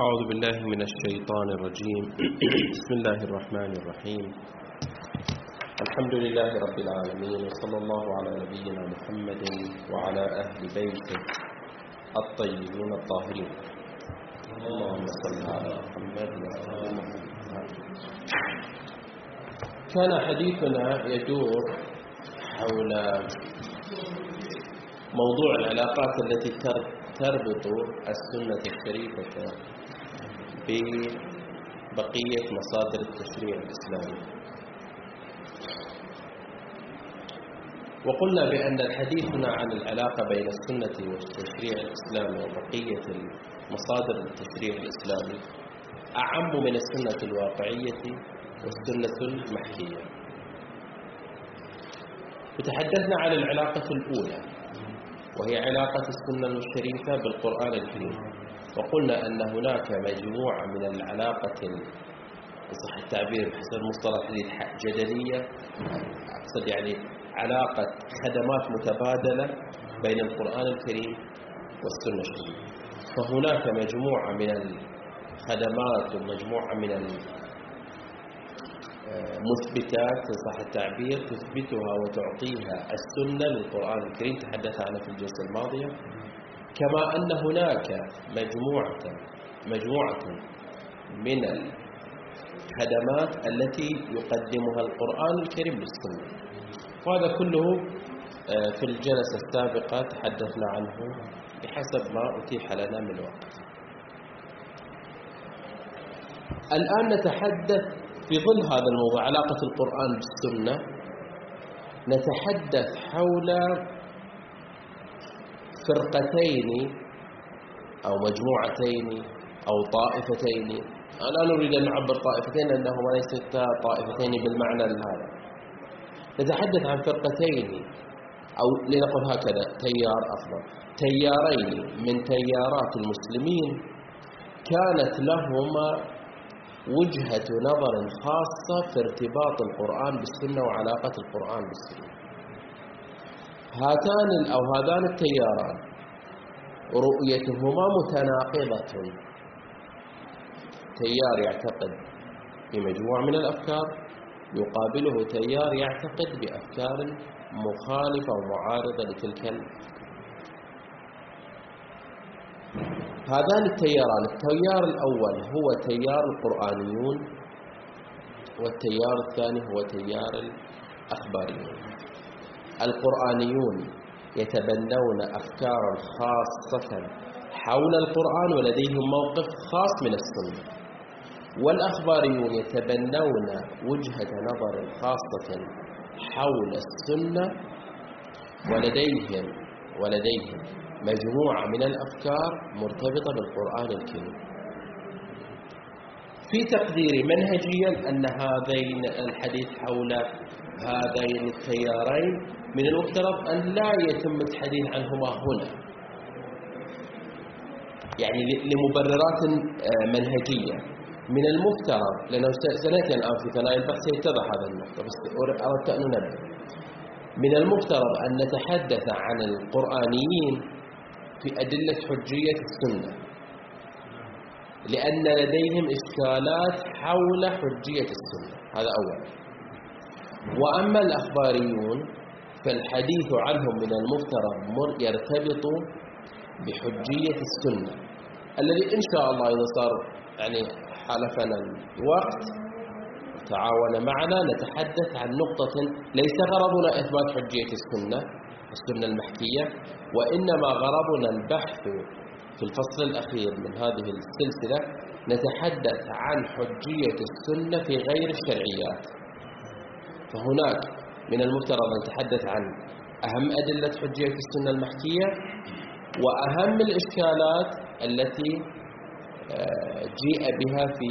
أعوذ بالله من الشيطان الرجيم. بسم الله الرحمن الرحيم. الحمد لله رب العالمين وصلى الله على نبينا محمد وعلى أهل بيته الطيبين الطاهرين. اللهم صل على محمد وعلى محمد. كان حديثنا يدور حول موضوع العلاقات التي تربط السنة الشريفة ببقية مصادر التشريع الإسلامي. وقلنا بأن الحديث هنا عن العلاقة بين السنة والتشريع الإسلامي وبقية مصادر التشريع الإسلامي أعم من السنة الواقعية والسنة المحكية. وتحدثنا عن العلاقة الأولى وهي علاقة السنة الشريفة بالقرآن الكريم. وقلنا أن هناك مجموعة من العلاقة صح التعبير بحسب المصطلح جدلية. أقصد يعني علاقة خدمات متبادلة بين القرآن الكريم والسنة الشريفة فهناك مجموعة من الخدمات ومجموعة من مثبتات إن صح التعبير تثبتها وتعطيها السنة للقرآن الكريم. تحدث عنها في الجلسة الماضية. كما أن هناك مجموعة مجموعة من الخدمات التي يقدمها القرآن الكريم للسنة وهذا كله في الجلسة السابقة تحدثنا عنه بحسب ما أتيح لنا من وقت. الآن نتحدث في ظل هذا الموضوع علاقة القرآن بالسنة. نتحدث حول فرقتين أو مجموعتين أو طائفتين. لا نريد أن نعبر طائفتين لأنهما ليستا طائفتين بالمعنى هذا. نتحدث عن فرقتين أو لنقل هكذا تيار أفضل تيارين من تيارات المسلمين كانت لهما وجهة نظر خاصة في ارتباط القرآن بالسنة وعلاقة القرآن بالسنة. هاتان أو هذان التياران. رؤيتهما متناقضة تيار يعتقد بمجموعة من الأفكار يقابله تيار يعتقد بأفكار مخالفة ومعارضة لتلك الأفكار. هذان التياران. التيار الأول هو تيار القرآنيون والتيار الثاني هو تيار الأخباريون. القرآنيون يتبنون أفكارا خاصة حول القرآن ولديهم موقف خاص من السنة. والأخباريون يتبنون وجهة نظر خاصة حول السنة ولديهم ولديهم مجموعة من الأفكار مرتبطة بالقرآن الكريم. في تقديري منهجيا أن هذين الحديث حول هذين التيارين من المفترض أن لا يتم الحديث عنهما هنا. يعني لمبررات منهجية. من المفترض لأنه سنأتي الآن في ثنايا البحث سيتضح هذا النقطة بس أردت أن ننبه من المفترض أن نتحدث عن القرآنيين في أدلة حجية السنة. لأن لديهم إشكالات حول حجية السنة. هذا أولا وأما الأخباريون فالحديث عنهم من المفترض يرتبط بحجية السنة الذي إن شاء الله إذا صار يعني حالفنا الوقت تعاون معنا نتحدث عن نقطة ليس غرضنا إثبات حجية السنة السنة المحكية وإنما غرضنا البحث في الفصل الأخير من هذه السلسلة نتحدث عن حجية السنة في غير الشرعيات. فهناك من المفترض أن نتحدث عن أهم أدلة حجية السنة المحكية وأهم الإشكالات التي جيء بها في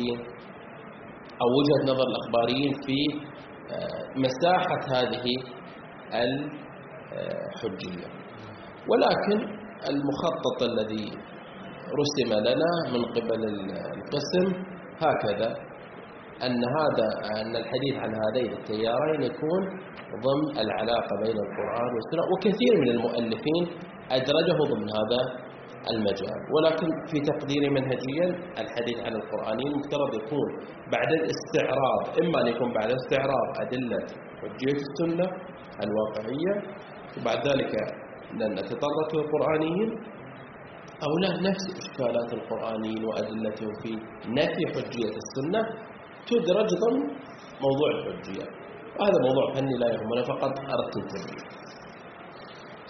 أو وجهة نظر الأخباريين في مساحة هذه الحجية ولكن المخطط الذي رسم لنا من قبل القسم هكذا. أن هذا أن الحديث عن هذين التيارين يكون ضمن العلاقة بين القرآن والسنة وكثير من المؤلفين أدرجه ضمن هذا المجال. ولكن في تقديري منهجيا الحديث عن القرآنيين مفترض يكون بعد الاستعراض إما أن يكون بعد استعراض أدلة حجية السنة الواقعية وبعد ذلك نتطرق للقرآنيين أو لا نفس إشكالات القرآنيين وأدلتهم في نفي حجية السنة تدرج ضمن موضوع الحجية. وهذا موضوع فني لا يهمنا فقط أردت التنبيه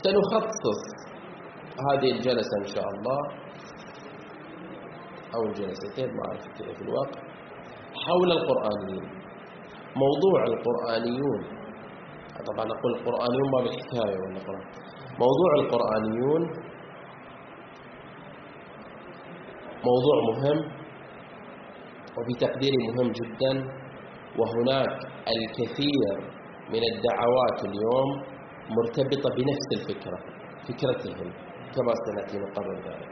سنخصص هذه الجلسة إن شاء الله أو الجلستين ما أعرف كذا في الواقع حول القرآنيين. موضوع القرآنيون. طبعا نقول القرآنيون ما بالحكاية والنقرأ موضوع القرآنيون موضوع مهم. وفي تقديري مهم جدا وهناك الكثير من الدعوات اليوم مرتبطة بنفس الفكرة فكرتهم كما سنأتي نقرر ذلك.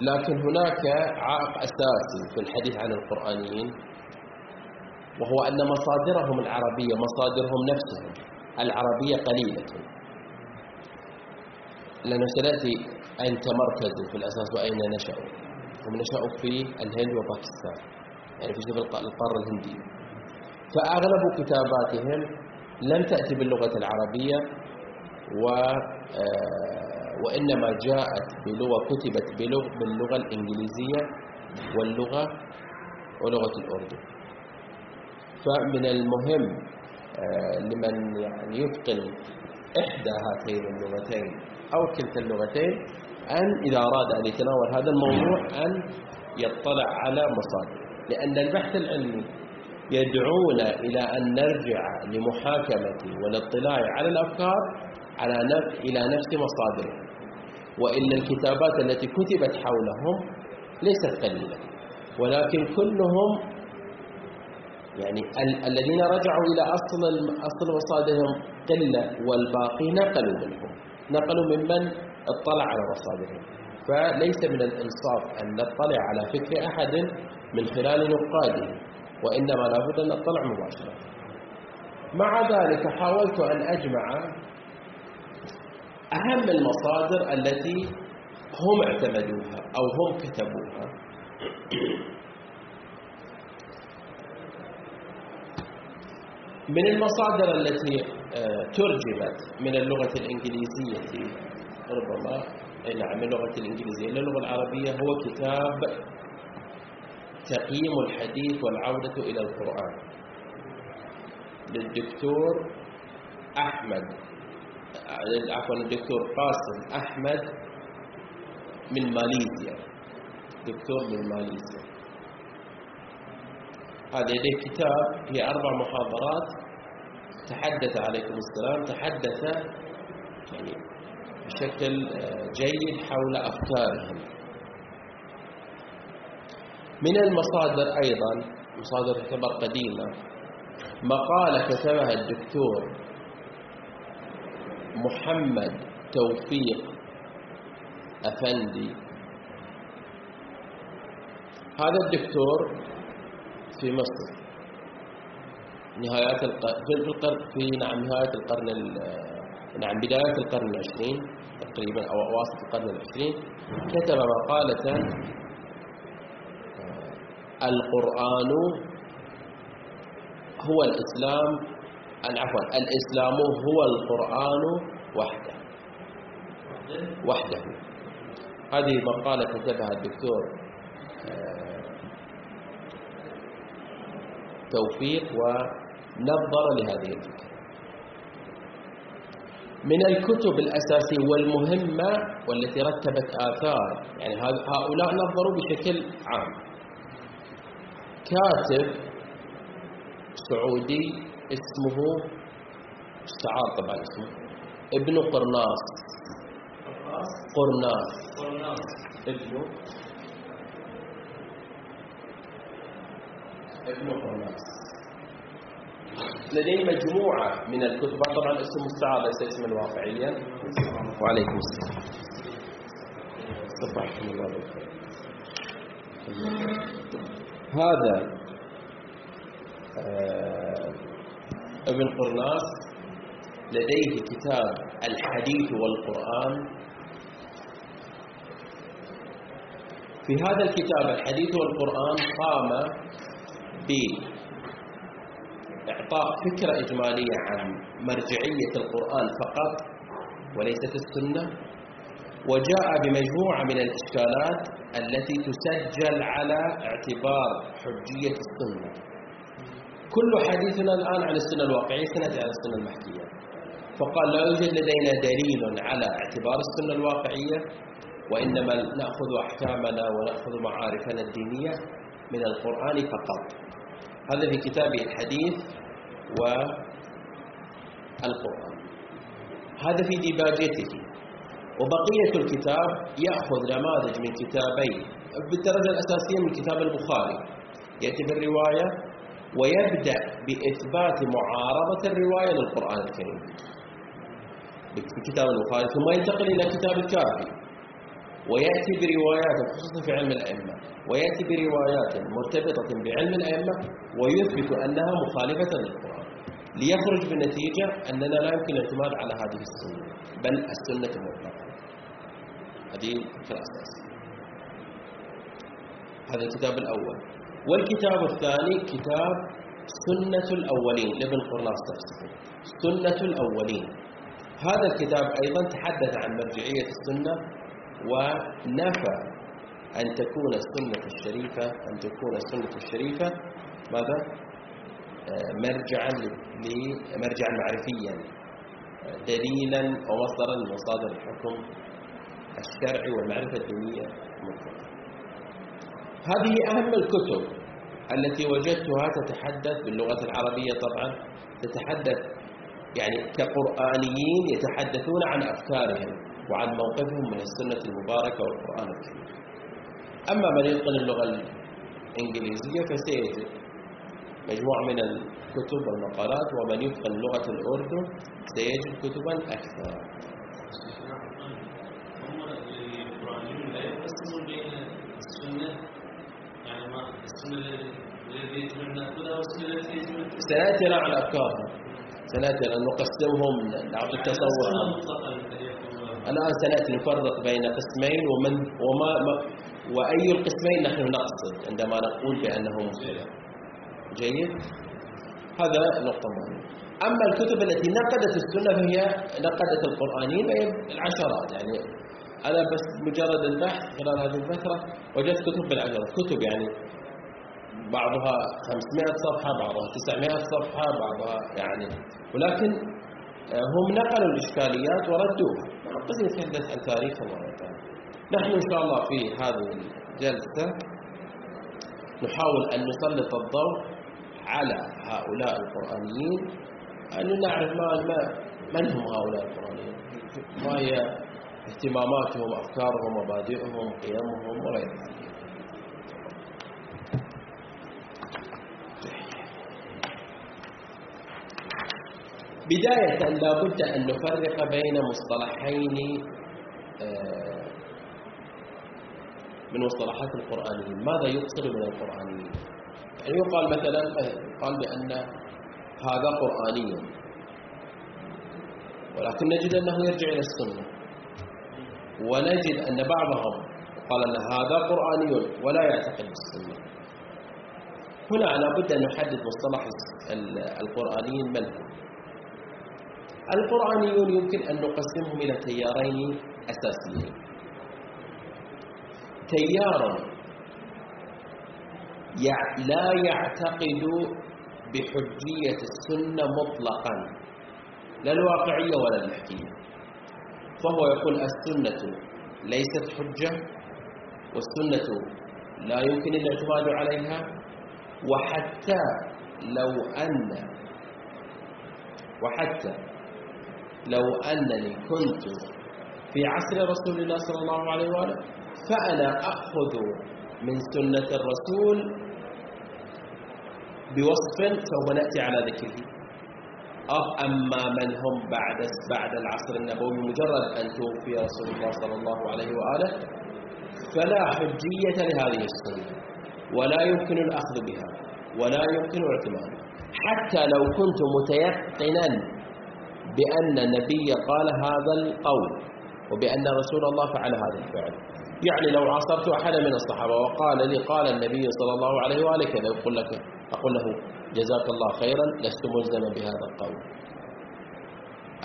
لكن هناك عائق أساسي في الحديث عن القرآنيين وهو أن مصادرهم العربية مصادرهم نفسهم العربية قليلة. لأنه سنأتي أين تمركزوا في الأساس وأين نشأوا هم نشأوا في الهند وباكستان يعني في شبه القارة الهندية. فأغلب كتاباتهم لم تأتي باللغة العربية و آه، وإنما جاءت بلغة كتبت بلغة باللغة الإنجليزية واللغة ولغة الأردن. فمن المهم آه، لمن يعني يتقن إحدى هاتين اللغتين أو كلتا اللغتين أن إذا أراد أن يتناول هذا الموضوع أن يطلع على مصادر. لأن البحث العلمي يدعونا إلى أن نرجع لمحاكمة والاطلاع على الأفكار على إلى نفس مصادرهم وإن الكتابات التي كتبت حولهم ليست قليلة. ولكن كلهم يعني ال الذين رجعوا إلى أصل أصل مصادرهم قلة والباقي نقلوا منهم. نقلوا ممن اطلع على مصادرهم فليس من الإنصاف أن نطلع على فكر أحد من خلال نقاده وإنما لابد أن نطلع مباشرة. مع ذلك حاولت أن أجمع أهم المصادر التي هم اعتمدوها أو هم كتبوها. من المصادر التي ترجمت من اللغة الإنجليزية. ربما نعم من اللغة الإنجليزية. إلى اللغة العربية هو كتاب تقييم الحديث والعودة إلى القرآن. للدكتور أحمد عفوا الدكتور قاسم أحمد من ماليزيا. دكتور من ماليزيا. هذا يديه كتاب؟ هي أربع محاضرات تحدث عليكم السلام تحدث يعني بشكل آه، جيد حول أفكارهم. من المصادر أيضا مصادر تعتبر قديمة مقالة كتبها الدكتور محمد توفيق أفندي. هذا الدكتور في مصر. نهايات في القرن في نعم نهاية القرن نعم بداية القرن العشرين تقريبا أو أواسط القرن العشرين. كتب مقالة آه، القرآن هو الإسلام عفوا الإسلام هو القرآن وحده. وحده. هذه مقالة كتبها الدكتور آه، التوفيق ونظر لهذه الفكرة. من الكتب الأساسية والمهمة والتي رتبت آثار يعني هؤلاء نظروا بشكل عام. كاتب سعودي اسمه استعار طبعا اسمه ابن قرناص. قرناص. ابن ابن قرناس لديه مجموعة من الكتب. طبعا اسم مستعار ليس اسما واقعيا. وعليكم السلام. صبحكم الله بالخير. هذا آه ابن قرناس لديه كتاب الحديث والقرآن. في هذا الكتاب الحديث والقرآن قام بإعطاء فكرة إجمالية عن مرجعية القرآن فقط وليست السنة وجاء بمجموعة من الإشكالات التي تسجل على اعتبار حجية السنة. كل حديثنا الآن عن السنة الواقعية سنأتي على السنة المحكية. فقال لا يوجد لدينا دليل على اعتبار السنة الواقعية وإنما نأخذ أحكامنا ونأخذ معارفنا الدينية من القرآن فقط. هذا في كتابه الحديث والقرآن هذا في ديباجته وبقية الكتاب يأخذ نماذج من كتابين. بالدرجة الأساسية من كتاب البخاري. يأتي بالرواية ويبدأ بإثبات معارضة الرواية للقرآن الكريم. بكتاب البخاري. ثم ينتقل إلى كتاب الكافي ويأتي بروايات خصوصا في علم الأئمة ويأتي بروايات مرتبطة بعلم الأئمة ويثبت أنها مخالفة للقرآن ليخرج بالنتيجة أننا لا يمكن الاعتماد على هذه السنة بل السنة مطلقة هذه الفكرة الأساسية. هذا الكتاب الأول. والكتاب الثاني كتاب سنة الأولين لابن قرناس نفسه سنة الأولين. هذا الكتاب أيضا تحدث عن مرجعية السنة ونفى أن تكون السنة الشريفة أن تكون السنة الشريفة ماذا؟ مرجعا مرجعا معرفيا دليلا ومصدرا لمصادر الحكم الشرعي والمعرفة الدينية مطلقا هذه أهم الكتب التي وجدتها تتحدث باللغة العربية طبعا تتحدث يعني كقرآنيين يتحدثون عن أفكارهم وعن موقفهم من السنة المباركة والقرآن الكريم. أما من يتقن اللغة الإنجليزية فسيجد مجموعة من الكتب والمقالات ومن يتقن لغة الأردن سيجد كتبا أكثر. سنأتي على أفكارهم. سنأتي نقسمهم نعطي التصور. الآن سنأتي نفرق بين قسمين ومن وما وأي القسمين نحن نقصد عندما نقول بأنه مختلف جيد؟ هذا نقطة مهمة. أما الكتب التي نقدت السنة فهي نقدت القرآنين وهي العشرات. يعني أنا بس مجرد البحث خلال هذه الفترة وجدت كتب بالعشرات. كتب يعني بعضها 500 صفحة بعضها 900 صفحة بعضها يعني. ولكن آه، هم نقلوا الإشكاليات وردوها. نتحدث عن تاريخ مرة ثانية نحن إن شاء الله في هذه الجلسة نحاول أن نسلط الضوء على هؤلاء القرآنيين أن نعرف ما من هم هؤلاء القرآنيين؟ ما هي اهتماماتهم أفكارهم مبادئهم قيمهم وغير ذلك بداية لا بد أن نفرق بين مصطلحين آه، من مصطلحات القرآنيين. ماذا يقصد من القرآنيين؟ يعني يقال مثلا قال بأن هذا قرآني. ولكن نجد أنه يرجع إلى السنة. ونجد أن بعضهم قال أن هذا قرآني ولا يعتقد بالسنة. هنا لابد أن نحدد مصطلح القرآنيين من هم القرآنيون يمكن أن نقسمهم إلى تيارين أساسيين. تيار لا يعتقد بحجية السنة مطلقا لا الواقعية ولا المحكية. فهو يقول السنة ليست حجة والسنة لا يمكن الاعتماد عليها وحتى لو أن وحتى لو أنني كنت في عصر رسول الله صلى الله عليه وآله فأنا أخذ من سنة الرسول بوصف سوف نأتي على ذكره. أو أما من هم بعد بعد العصر النبوي مجرد أن توفي رسول الله صلى الله عليه وآله فلا حجية لهذه السنة ولا يمكن الأخذ بها ولا يمكن اعتمادها حتى لو كنت متيقنا بأن النبي قال هذا القول وبأن رسول الله فعل هذا الفعل. يعني لو عاصرت أحدا من الصحابة وقال لي قال النبي صلى الله عليه وآله كذا يقول لك أقول له جزاك الله خيرا لست ملزما بهذا القول.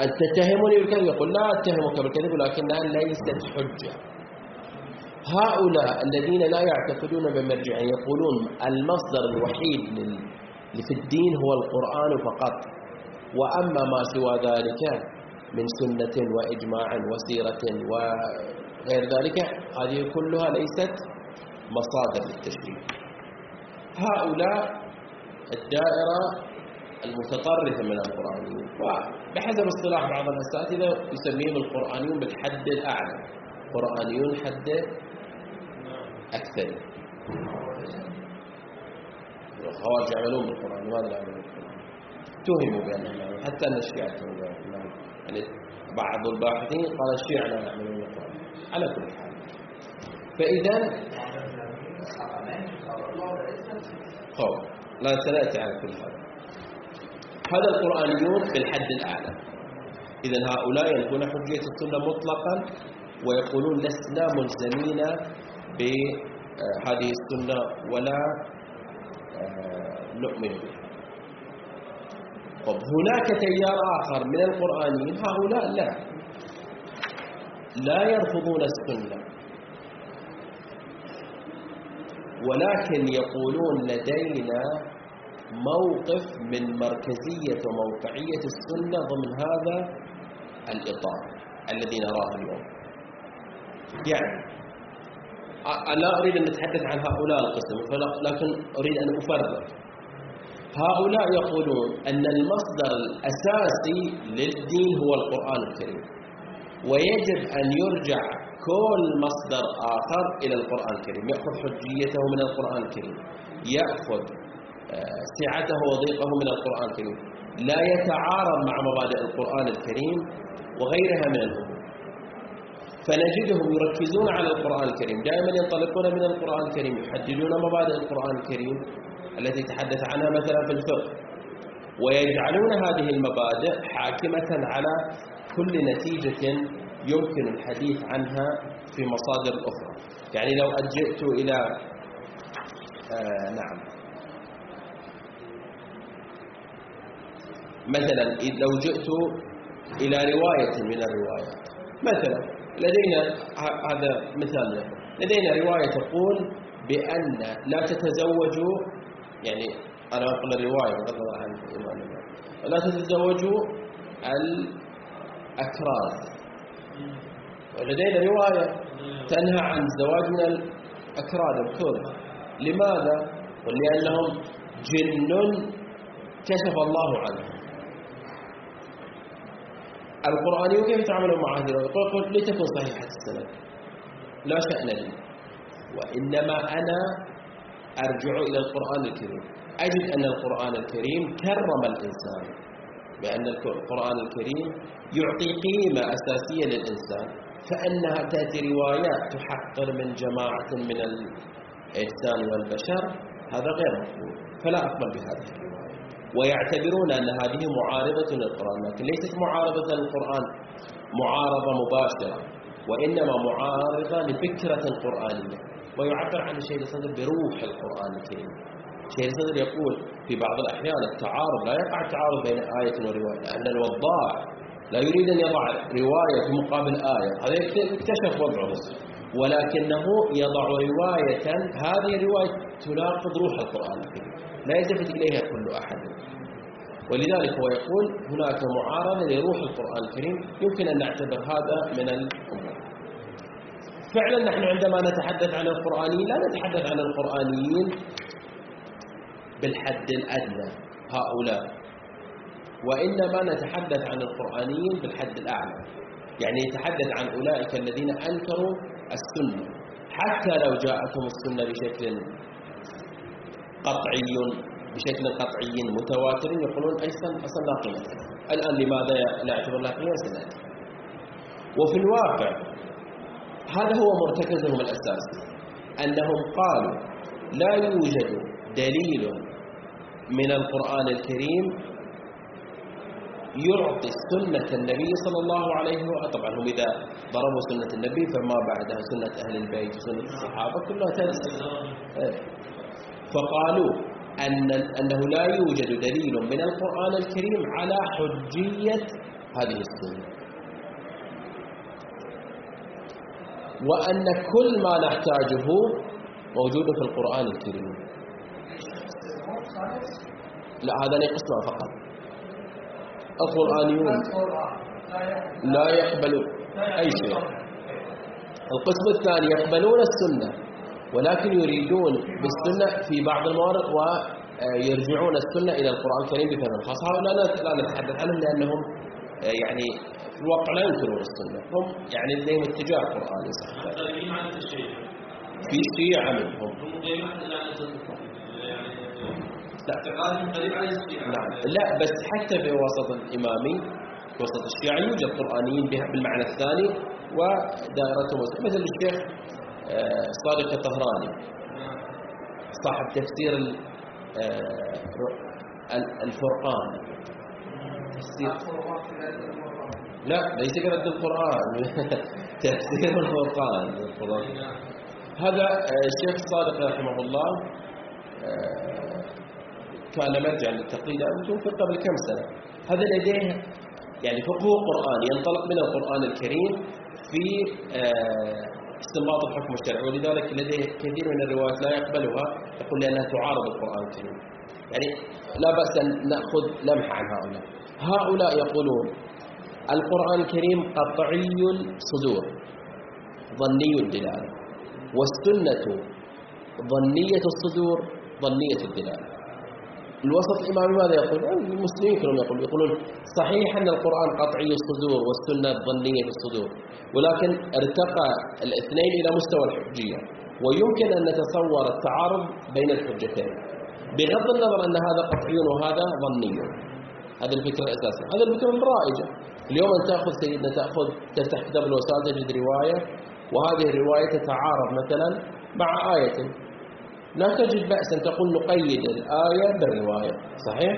أن تتهمني بالكذب؟ يقول لا أتهمك بالكذب ولكنها ليست حجة. هؤلاء الذين لا يعتقدون بمرجع يقولون المصدر الوحيد في الدين هو القرآن فقط. وأما ما سوى ذلك من سنة وإجماع وسيرة وغير ذلك هذه كلها ليست مصادر للتشريع. هؤلاء الدائرة المتطرفة من القرآنيين. وبحسب اصطلاح بعض الأساتذة يسميهم القرآنيون بالحد الأعلى. قرآنيون حد أكثر. الخوارج يعملون بالقرآن لماذا لا يعملون؟ اتهموا يعملون حتى أن الشيعة يعني بعض الباحثين قال الشيعة لا يعملون بالقرآن على كل حال. فإذا خوف لا سنأتي على كل هذا هذا القرآنيون بالحد الأعلى. إذا هؤلاء ينفون حجية السنة مطلقا ويقولون لسنا ملزمين بهذه السنة ولا نؤمن بها طب هناك تيار آخر من القرآنيين هؤلاء لا. لا يرفضون السنة. ولكن يقولون لدينا موقف من مركزية وموقعية السنة ضمن هذا الإطار الذي نراه اليوم. يعني لا أريد أن نتحدث عن هؤلاء القسم لكن أريد أن أفرق. هؤلاء يقولون أن المصدر الأساسي للدين هو القرآن الكريم ويجب أن يرجع كل مصدر آخر إلى القرآن الكريم يأخذ حجيته من القرآن الكريم يأخذ آه، سعته وضيقه من القرآن الكريم لا يتعارض مع مبادئ القرآن الكريم وغيرها من الأمور. فنجدهم يركزون على القرآن الكريم دائما ينطلقون من القرآن الكريم يحددون مبادئ القرآن الكريم التي تحدث عنها مثلا في الفقه ويجعلون هذه المبادئ حاكمة على كل نتيجة يمكن الحديث عنها في مصادر أخرى. يعني لو أجئت إلى آه نعم. مثلا لو جئت إلى رواية من الروايات مثلا لدينا هذا مثال لدينا رواية تقول بأن لا تتزوجوا يعني أنا أقول الرواية بغض عن الإمام لا تتزوجوا الأكراد. ولدينا رواية تنهى عن الزواج من الأكراد الكرد لماذا؟ ولأنهم جن كشف الله عنهم القرآني وكيف يتعاملون مع هذه الرواية؟ يقول لتكن صحيحة السند. لا شأن لي. وإنما أنا أرجع إلى القرآن الكريم. أجد أن القرآن الكريم كرم الإنسان بأن القرآن الكريم يعطي قيمة أساسية للإنسان فأنها تأتي روايات تحقر من جماعة من الإنسان والبشر هذا غير مقبول فلا أقبل بهذه الرواية. ويعتبرون أن هذه معارضة للقرآن لكن ليست معارضة للقرآن معارضة مباشرة وإنما معارضة لفكرة قرآنية ويعبر عن الشيخ الصدر بروح القرآن الكريم. الشيخ الصدر يقول في بعض الأحيان التعارض لا يقع التعارض بين آية ورواية لأن الوضاع لا يريد أن يضع رواية في مقابل آية. هذا يكتشف وضعه ولكنه يضع رواية هذه الرواية تناقض روح القرآن الكريم. لا يلتفت إليها كل أحد. ولذلك هو يقول هناك معارضة لروح القرآن الكريم يمكن أن نعتبر هذا من الأمور فعلا نحن عندما نتحدث عن القرآنيين لا نتحدث عن القرآنيين بالحد الأدنى هؤلاء. وإنما نتحدث عن القرآنيين بالحد الأعلى. يعني يتحدث عن أولئك الذين أنكروا السنة. حتى لو جاءتهم السنة بشكل قطعي بشكل قطعي متواتر يقولون أيضا أصلا لا قيمة الآن لماذا لا يعتبر لا قيمة سنأتي وفي الواقع هذا هو مرتكزهم الأساسي أنهم قالوا لا يوجد دليل من القرآن الكريم يعطي سنة النبي صلى الله عليه وسلم طبعا هم إذا ضربوا سنة النبي فما بعدها سنة أهل البيت وسنة الصحابة كلها تنسى. إيه. فقالوا أن أنه لا يوجد دليل من القرآن الكريم على حجية هذه السنة. وأن كل ما نحتاجه موجود في القرآن الكريم. لا هذا قسمة فقط. القرآنيون لا يقبل أي شيء. القسم الثاني يقبلون السنة ولكن يريدون بالسنة في بعض الموارد ويرجعون السنة إلى القرآن الكريم بفهم خاص. هؤلاء لا نتحدث عنهم لأنهم يعني في الواقع لا ينكرون السنة هم يعني لديهم اتجاه قرآني صح في شيعة منهم لا. نعم لا. بس حتى في وسط الإمامي وسط الشيعة يوجد قرآنيين بالمعنى الثاني ودائرتهم مثل الشيخ آه، صادق الطهراني صاحب تفسير آه، الفرقان. تفسير لا ليس كرد القرآن. تفسير الفرقان. هذا آه، الشيخ صادق رحمه الله كان مرجع للتقليد توفي قبل كم سنة؟ هذا لديه يعني فقه قرآن ينطلق من القرآن الكريم في آه، استنباط الحكم الشرعي. ولذلك لديه كثير من الروايات لا يقبلها يقول لأنها تعارض القرآن الكريم. يعني لا بأس أن نأخذ لمحة عن هؤلاء. هؤلاء يقولون القرآن الكريم قطعي الصدور ظني الدلالة والسنة ظنية الصدور ظنية الدلالة الوسط الإمامي ماذا يقول؟ المسلمين كلهم يقولون يقولون صحيح أن القرآن قطعي الصدور والسنة ظنية الصدور ولكن ارتقى الاثنين إلى مستوى الحجية. ويمكن أن نتصور التعارض بين الحجتين. بغض النظر أن هذا قطعي وهذا ظني. هذا الفكرة الأساسية هذا الفكرة الرائجة اليوم أن تأخذ سيدنا تأخذ تفتح كتاب الوسائل تجد رواية وهذه الرواية تتعارض مثلا مع آية. لا تجد بأسا تقول نقيد الآية بالرواية. صحيح؟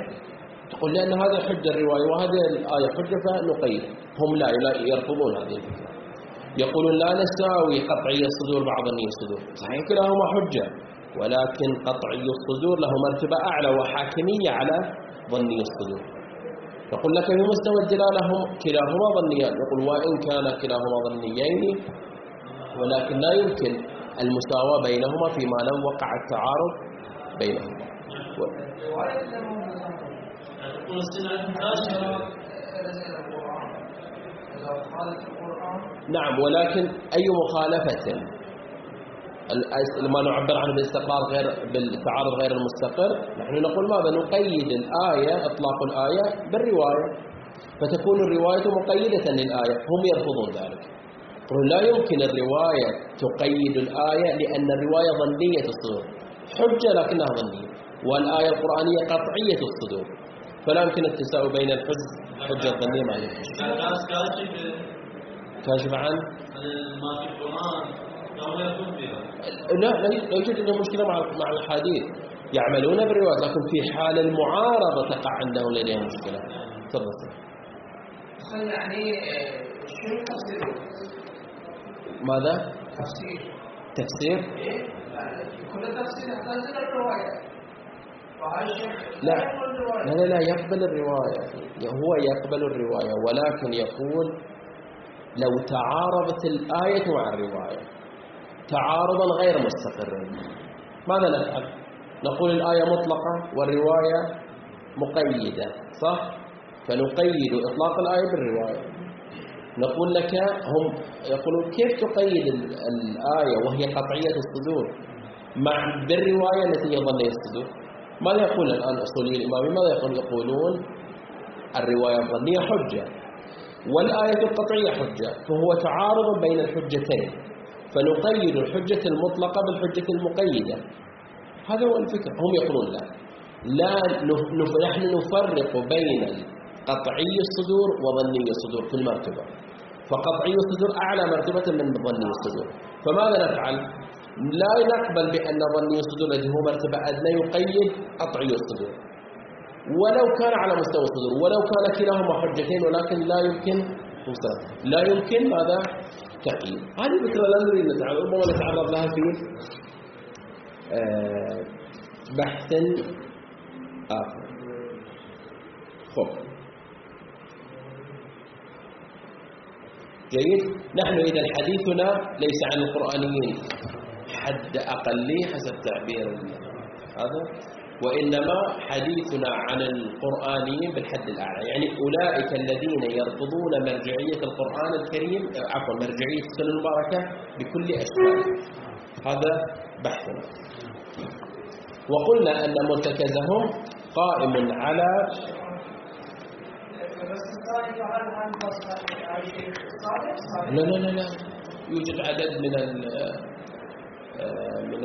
تقول لأن هذا حجة الرواية وهذه الآية حجة فنقيد. هم لا يرفضون هذه الفكرة. يقولون لا نساوي قطعي الصدور بعض النية الصدور. صحيح؟ كلاهما حجة. ولكن قطعي الصدور له مرتبة أعلى وحاكمية على ظني الصدور. يقول لك في مستوى الدلالة هم كلاهما ظنيان. يقول وإن كان كلاهما ظنيين ولكن لا يمكن المساواة بينهما فيما لو وقع التعارض بينهما. نعم ولكن أي مخالفة ما نعبر عنه بالاستقرار غير بالتعارض غير المستقر نحن نقول ماذا نقيد الآية إطلاق الآية بالرواية فتكون الرواية مقيدة للآية هم يرفضون ذلك لا يمكن الرواية تقيد الآية لأن الرواية ظنية الصدور حجة لكنها ظنية والآية القرآنية قطعية الصدور فلا يمكن التساوي بين الحج حجة الظنية مع كاشف عن ما في القرآن لا لا يوجد عندهم مشكلة مع مع الحديث. يعملون بالروايات لكن في حال المعارضة تقع عندهم لديهم مشكلة. تفضل يعني شنو تفسير ماذا؟ تفسير. تفسير؟ إيه؟ كل تفسير يحتاج إلى الرواية. لا. لا لا لا يقبل الرواية. هو يقبل الرواية ولكن يقول لو تعارضت الآية مع الرواية. تعارضا غير مستقرا ماذا نفعل؟ نقول الآية مطلقة والرواية مقيدة صح؟ فنقيد إطلاق الآية بالرواية. نقول لك هم يقولون كيف تقيد الآية وهي قطعية الصدور؟ مع بالرواية التي ظنية الصدور. ماذا يقول الآن أصولي الإمامي ماذا يقول يقولون؟ الرواية الظنية حجة والآية القطعية حجة فهو تعارض بين الحجتين. فنقيد الحجة المطلقة بالحجة المقيدة. هذا هو الفكر. هم يقولون لا. لا نحن نفرق بين قطعي الصدور وظني الصدور في المرتبة. فقطعي الصدور أعلى مرتبة من ظني الصدور. فماذا نفعل؟ لا نقبل بأن ظني الصدور الذي هو مرتبة أدنى يقيد قطعي الصدور. ولو كان على مستوى الصدور ولو كان كلاهما حجتين ولكن لا يمكن لا يمكن ماذا؟ تقييد هذه فكرة لا نريد نتعرض ربما نتعرض لها في آه، بحث آخر. خب. جيد. نحن إذا حديثنا ليس عن القرآنيين. حد أقلي حسب تعبير هذا. وإنما حديثنا عن القرآنيين بالحد الأعلى. يعني أولئك الذين يرفضون مرجعية القرآن الكريم عفوا مرجعية السنة المباركة بكل أشكالها هذا بحثنا وقلنا أن مرتكزهم قائم على لا لا لا لا. يوجد عدد من ال آه، من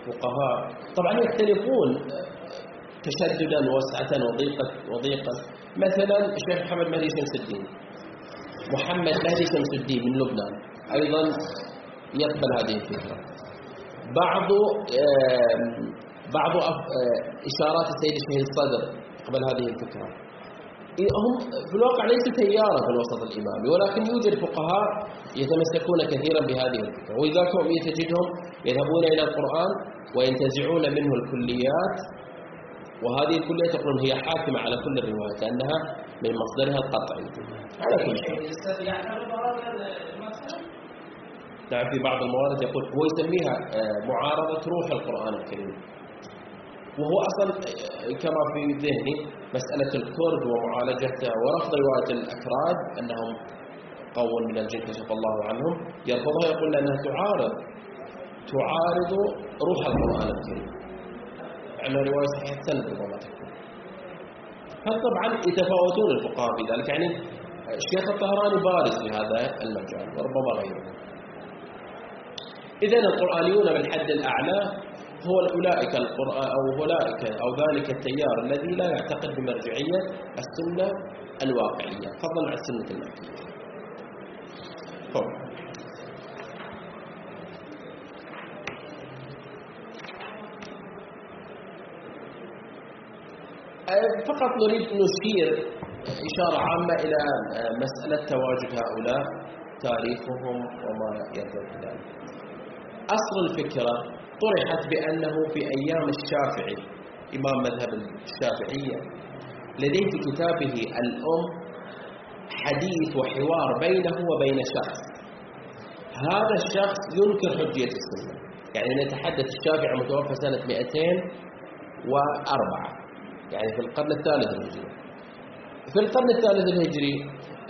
الفقهاء. طبعا يختلفون تشددا وسعة وضيقة وضيقة. مثلا الشيخ محمد مهدي شمس الدين. محمد مهدي شمس الدين من لبنان. أيضا يقبل هذه الفكرة. بعض بعض إشارات السيد الشهيد الصدر قبل هذه الفكرة. هم في الواقع ليسوا تيارا في الوسط الإمامي ولكن يوجد فقهاء يتمسكون كثيرا بهذه الفكرة. هم تجدهم يذهبون إلى القرآن وينتزعون منه الكليات وهذه الكليات يقولون هي حاكمة على كل الروايات لأنها من مصدرها القطعي. على كل شيء. نعم في بعض الموارد يقول هو يسميها آه، معارضة روح القرآن الكريم. وهو أصلا كما في ذهني مسألة الكرد ومعالجتها ورفض رواية الأكراد أنهم قوم من الجن كشف الله عنهم يرفضها يقول أنها تعارض تعارض روح القرآن الكريم. أنها رواية صحيحة سند ربما تكون. هل طبعا يتفاوتون الفقهاء في ذلك؟ يعني الشيخ الطهراني بارز في هذا المجال وربما غيره. إذا القرآنيون بالحد الأعلى هو أولئك القرآن أو أولئك أو ذلك التيار الذي لا يعتقد بمرجعية السنة الواقعية. فضلا عن السنة المكية. فقط نريد نشير إشارة عامة إلى مسألة تواجد هؤلاء تاريخهم وما يدل ذلك أصل الفكرة طرحت بأنه في أيام الشافعي إمام مذهب الشافعية لديه في كتابه الأم حديث وحوار بينه وبين شخص. هذا الشخص ينكر حجية السنة. يعني نتحدث الشافعي متوفى سنة 204 يعني في القرن الثالث الهجري. في القرن الثالث الهجري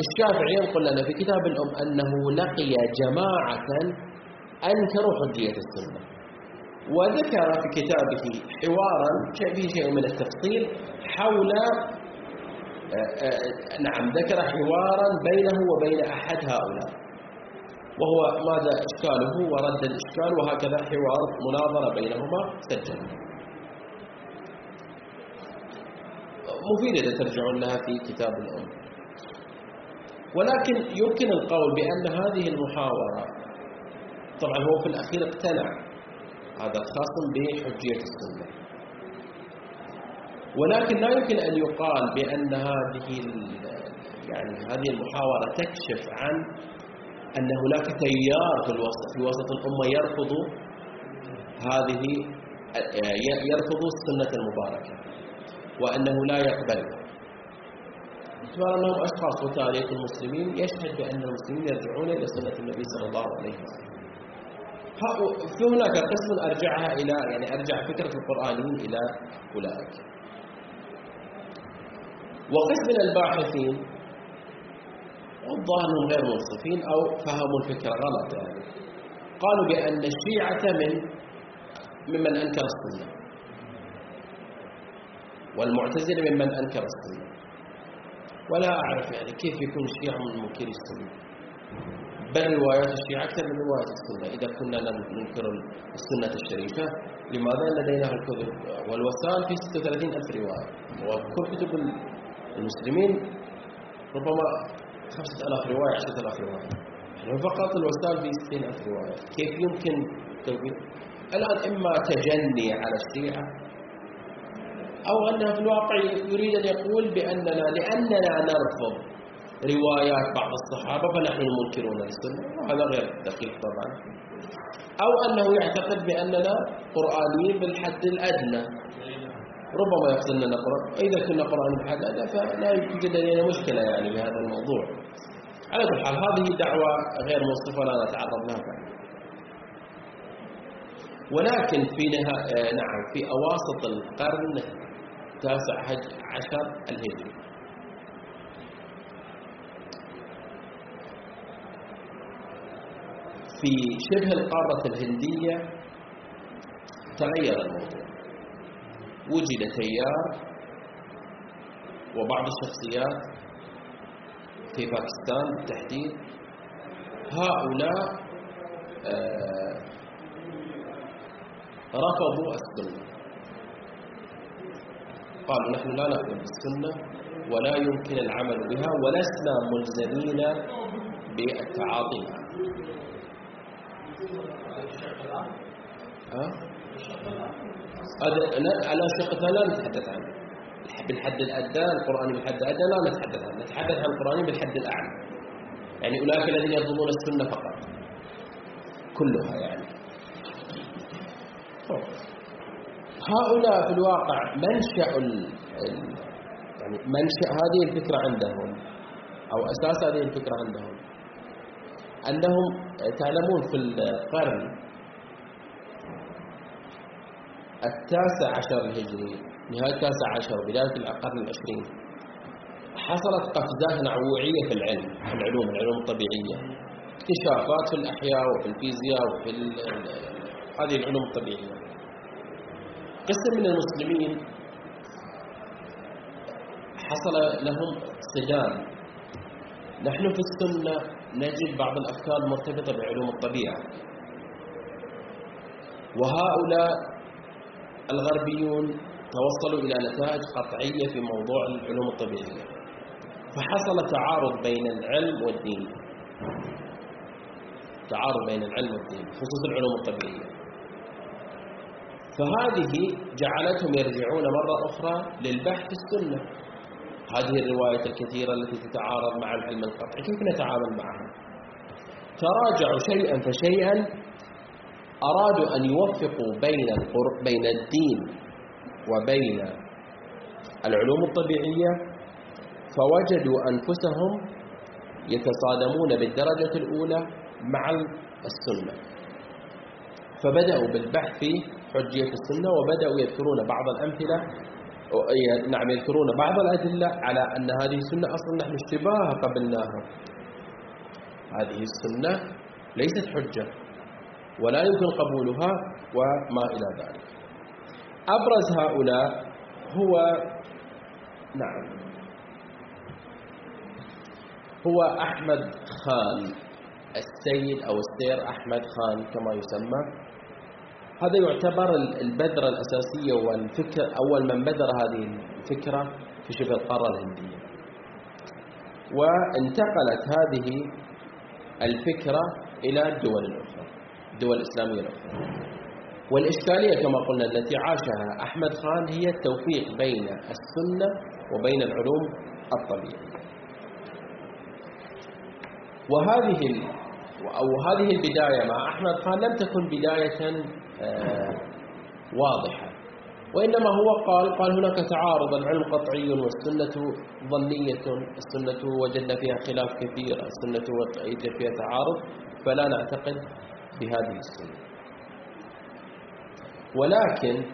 الشافعي ينقل لنا في كتاب الأم أنه لقي جماعة أنكروا حجية السنة. وذكر في كتابه حوارا فيه شيء من التفصيل حول آه، آه، نعم ذكر حوارا بينه وبين أحد هؤلاء. وهو ماذا إشكاله؟ ورد الإشكال وهكذا حوار مناظرة بينهما سجل. مفيدة ترجعون لها في كتاب الأم. ولكن يمكن القول بأن هذه المحاورة طبعا هو في الأخير اقتنع هذا الخاصم بحجية السنة. ولكن لا يمكن أن يقال بأن هذه يعني هذه المحاورة تكشف عن أن هناك تيار في الوسط في وسط الأمة يرفض هذه يرفض السنة المباركة وأنه لا يقبلها باعتبار أنهم أشخاص وتاريخ المسلمين يشهد بأن المسلمين يرجعون إلى سنة النبي صلى الله عليه وسلم. في هناك قسم أرجعها إلى يعني أرجع فكرة القرآنيين إلى أولئك. وقسم من الباحثين والظاهر أنهم غير منصفين أو فهموا الفكرة غلط يعني. قالوا بأن الشيعة من ممن أنكر السنة. والمعتزلة ممن أنكر السنة. ولا أعرف يعني كيف يكون الشيعة من منكري السنة. بل روايات الشيعة أكثر من روايات السنة. إذا كنا ننكر السنة الشريفة لماذا لدينا الكتب؟ والوسائل في 36 ألف رواية. وكل كتب المسلمين ربما 5000 رواية 10000 رواية. يعني فقط الوسائل في 60 ألف رواية. كيف يمكن توجيه الآن إما تجني على الشيعة أو أنه في الواقع يريد أن يقول بأننا لأننا نرفض روايات بعض الصحابة فنحن منكرون للسنة وهذا غير دقيق طبعا. أو أنه يعتقد بأننا قرآنيين بالحد الأدنى. ربما يقصد أننا قرآن إذا كنا قرآن بالحد الأدنى فلا يوجد لدينا مشكلة يعني بهذا الموضوع. على كل حال هذه دعوة غير منصفة لا نتعرض لها ولكن في نها... نعم في أواسط القرن التاسع عشر الهجري. في شبه القارة الهندية تغير الموضوع. وجد تيار وبعض الشخصيات في باكستان بالتحديد. هؤلاء آه رفضوا السنة. قالوا نحن لا نأخذ بالسنة ولا يمكن العمل بها ولسنا ملزمين بالتعاطي معها. هذا على شقتها لا نتحدث عنه بالحد الأدنى القرآن بالحد الأدنى لا نتحدث عنه نتحدث عن القرآن بالحد الأعلى. يعني أولئك الذين يرفضون السنة فقط. كلها يعني. هؤلاء في الواقع منشأ يعني منشأ هذه الفكرة عندهم أو أساس هذه الفكرة عندهم أنهم تعلمون في القرن التاسع عشر الهجري نهاية التاسع عشر بداية القرن العشرين. حصلت قفزات نوعية في العلم في العلوم العلوم الطبيعية. اكتشافات في الأحياء وفي الفيزياء وفي هذه العلوم الطبيعية. قسم من المسلمين حصل لهم صدام. نحن في السنة نجد بعض الأفكار المرتبطة بعلوم الطبيعة. وهؤلاء الغربيون توصلوا إلى نتائج قطعية في موضوع العلوم الطبيعية. فحصل تعارض بين العلم والدين. تعارض بين العلم والدين خصوصا العلوم الطبيعية. فهذه جعلتهم يرجعون مرة أخرى للبحث السنة. هذه الرواية الكثيرة التي تتعارض مع العلم القطعي كيف نتعامل معها؟ تراجعوا شيئا فشيئا أرادوا أن يوفقوا بين بين الدين وبين العلوم الطبيعية فوجدوا أنفسهم يتصادمون بالدرجة الأولى مع السنة. فبدأوا بالبحث في حجية السنة وبدأوا يذكرون بعض الأمثلة نعم يذكرون بعض الأدلة على أن هذه السنة أصلا نحن اشتباه قبلناها. هذه السنة ليست حجة. ولا يمكن قبولها وما إلى ذلك. أبرز هؤلاء هو نعم هو أحمد خان السيد أو السير أحمد خان كما يسمى. هذا يعتبر البذرة الأساسية والفكر أول من بذر هذه الفكرة في شبه القارة الهندية. وانتقلت هذه الفكرة إلى الدول الأخرى. الدول الإسلامية. الأخرى والإشكالية كما قلنا التي عاشها أحمد خان هي التوفيق بين السنة وبين العلوم الطبيعية. وهذه أو هذه البداية مع أحمد خان لم تكن بداية آه، واضحة. وإنما هو قال قال هناك تعارض العلم قطعي والسنة ظنية. السنة وجدنا فيها خلاف كثير السنة يوجد فيها تعارض فلا نعتقد بهذه السنة. ولكن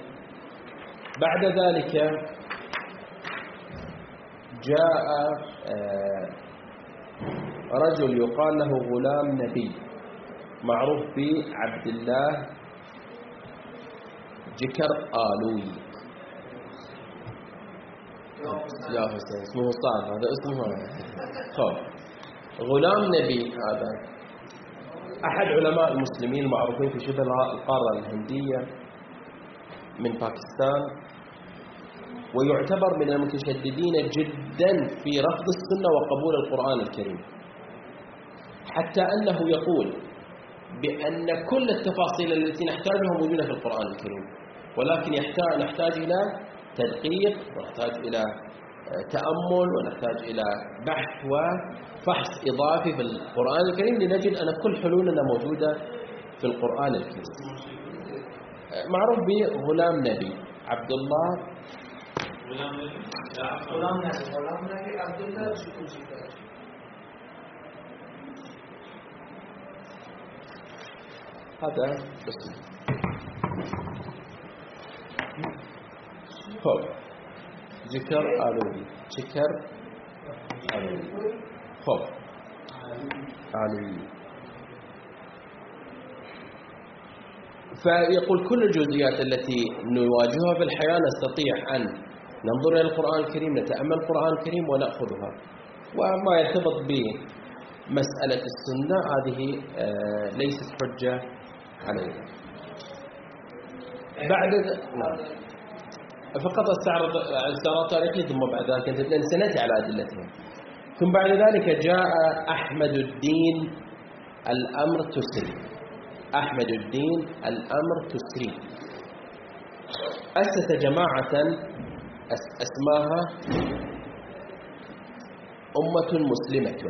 بعد ذلك جاء آه، رجل يقال له غلام نبي معروف بعبد الله جكر آلوي. يا حسين اسمه صعب هذا اسمه. خب غلام نبي هذا أحد علماء المسلمين المعروفين في شبه القارة الهندية من باكستان ويعتبر من المتشددين جدا في رفض السنة وقبول القرآن الكريم. حتى أنه يقول بأن كل التفاصيل التي نحتاجها موجودة في القرآن الكريم ولكن يحتاج نحتاج إلى تدقيق ونحتاج إلى تأمل ونحتاج إلى بحث وفحص إضافي في القرآن الكريم لنجد أن كل حلولنا موجودة في القرآن الكريم. معروف بغلام نبي عبد الله. غلام نبي؟ غلام نبي عبد الله هذا اسم خب ذكر آلوي شكر آلوي خب. آلوي فيقول كل الجزئيات التي نواجهها في الحياة نستطيع أن ننظر إلى القرآن الكريم نتأمل القرآن الكريم ونأخذها. وما يرتبط بمسألة السنة هذه آه، ليست حجة علينا. بعد نعم. فقط استعرض استعراض تاريخي ثم بعد ذلك انت سنتي على أدلتهم. ثم بعد ذلك جاء أحمد الدين الأمر تسري. أحمد الدين الأمر تسري. أسس جماعة أسماها أمة مسلمة.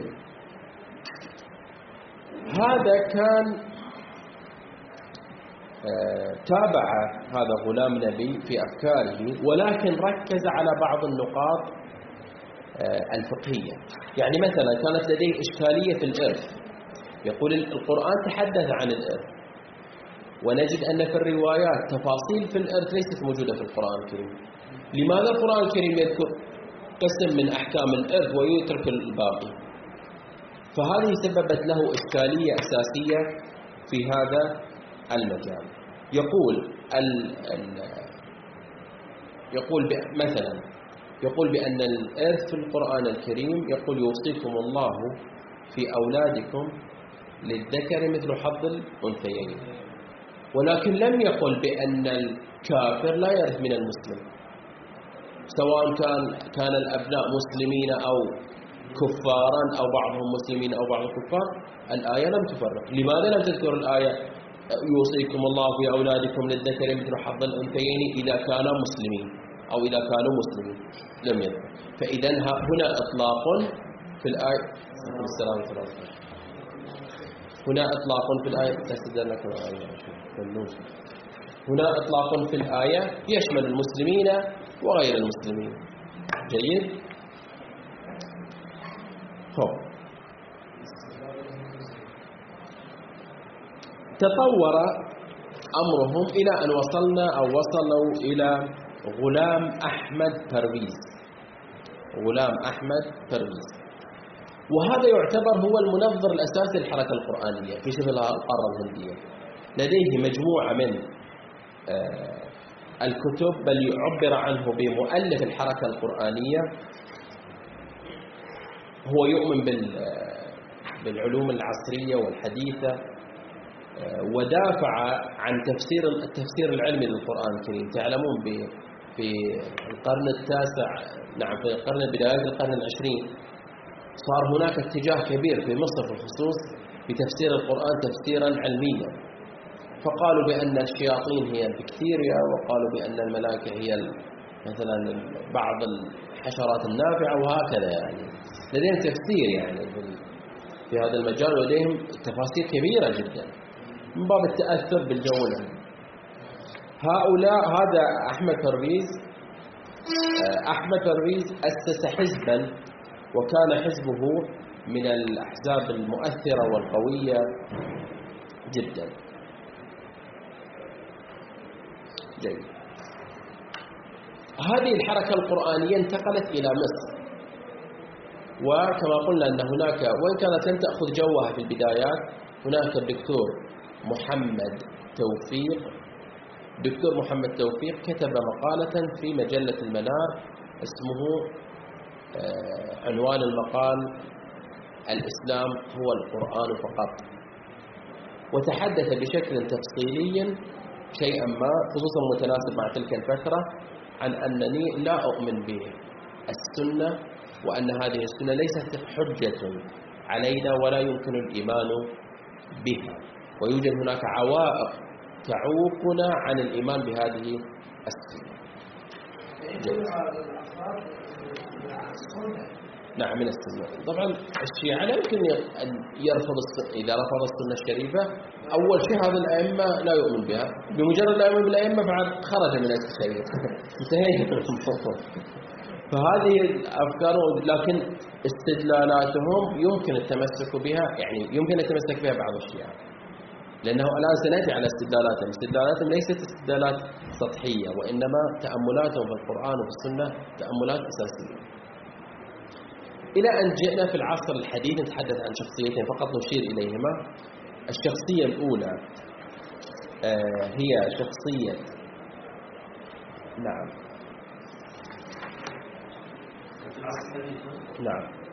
هذا كان تابع هذا غلام نبي في أفكاره ولكن ركز على بعض النقاط آه، الفقهية. يعني مثلا كانت لديه إشكالية في الإرث. يقول القرآن تحدث عن الإرث. ونجد أن في الروايات تفاصيل في الإرث ليست موجودة في القرآن الكريم. لماذا القرآن الكريم يذكر قسم من أحكام الإرث ويترك الباقي؟ فهذه سببت له إشكالية أساسية في هذا المجال. يقول ال ال يقول مثلا يقول بأن الإرث في القرآن الكريم يقول يوصيكم الله في أولادكم للذكر مثل حظ الأنثيين. ولكن لم يقل بأن الكافر لا يرث من المسلم. سواء كان كان الأبناء مسلمين أو كفارا أو بعضهم مسلمين أو بعض الكفار الآية لم تفرق. لماذا لم تذكر الآية؟ يوصيكم الله في أولادكم للذكر مثل حظ الأنثيين إذا كانا مسلمين أو إذا كانوا مسلمين. لم يذكر فإذا هنا إطلاق في الآية. السلام عليكم هنا إطلاق في الآية. هنا إطلاق في الآية. يشمل المسلمين وغير المسلمين. جيد؟ طب. تطور أمرهم إلى أن وصلنا أو وصلوا إلى غلام أحمد پرويز غلام أحمد پرويز وهذا يعتبر هو المنظر الأساسي للحركة القرآنية في شبه القارة الهندية. لديه مجموعة من آه، الكتب بل يعبر عنه بمؤلف الحركة القرآنية. هو يؤمن آه، بالعلوم العصرية والحديثة. ودافع عن تفسير التفسير العلمي للقرآن الكريم. تعلمون في القرن التاسع نعم في القرن بداية القرن العشرين صار هناك اتجاه كبير في مصر في الخصوص بتفسير القرآن تفسيرا علميا. فقالوا بأن الشياطين هي البكتيريا وقالوا بأن الملائكة هي مثلا بعض الحشرات النافعة وهكذا يعني. لديهم تفسير يعني في هذا المجال ولديهم تفاصيل كبيرة جدا. من باب التأثر بالجو العام هؤلاء هذا أحمد پرويز آه، أحمد پرويز أسس حزبا وكان حزبه من الأحزاب المؤثرة والقوية جدا. جيد. هذه الحركة القرآنية انتقلت إلى مصر. وكما قلنا أن هناك وإن كانت لم تأخذ جوها في البدايات هناك الدكتور محمد توفيق. دكتور محمد توفيق كتب مقالة في مجلة المنار اسمه آه، عنوان المقال الإسلام هو القرآن فقط. وتحدث بشكل تفصيلي شيئا ما خصوصا متناسب مع تلك الفترة عن أنني لا أؤمن بالسنة وأن هذه السنة ليست حجة علينا ولا يمكن الإيمان بها. ويوجد هناك عوائق تعوقنا عن الإيمان بهذه السنة. نعم من السنة. طبعا الشيعة لا يمكن أن يرفض إذا رفض السنة الشريفة أول شيء هذا الأئمة لا يؤمن بها. بمجرد لا يؤمن بالأئمة بعد خرج من التخيل انتهينا. فهذه الأفكار لكن استدلالاتهم يمكن التمسك بها يعني يمكن التمسك بها بعض الشيعة. لأنه الآن سنأتي على استدلالاتهم. استدلالاتهم ليست استدلالات سطحية وإنما تأملاتهم في القرآن وفي السنة تأملات أساسية. إلى أن جئنا في العصر الحديث نتحدث عن شخصيتين فقط نشير إليهما. الشخصية الأولى آه، هي شخصية نعم. نعم.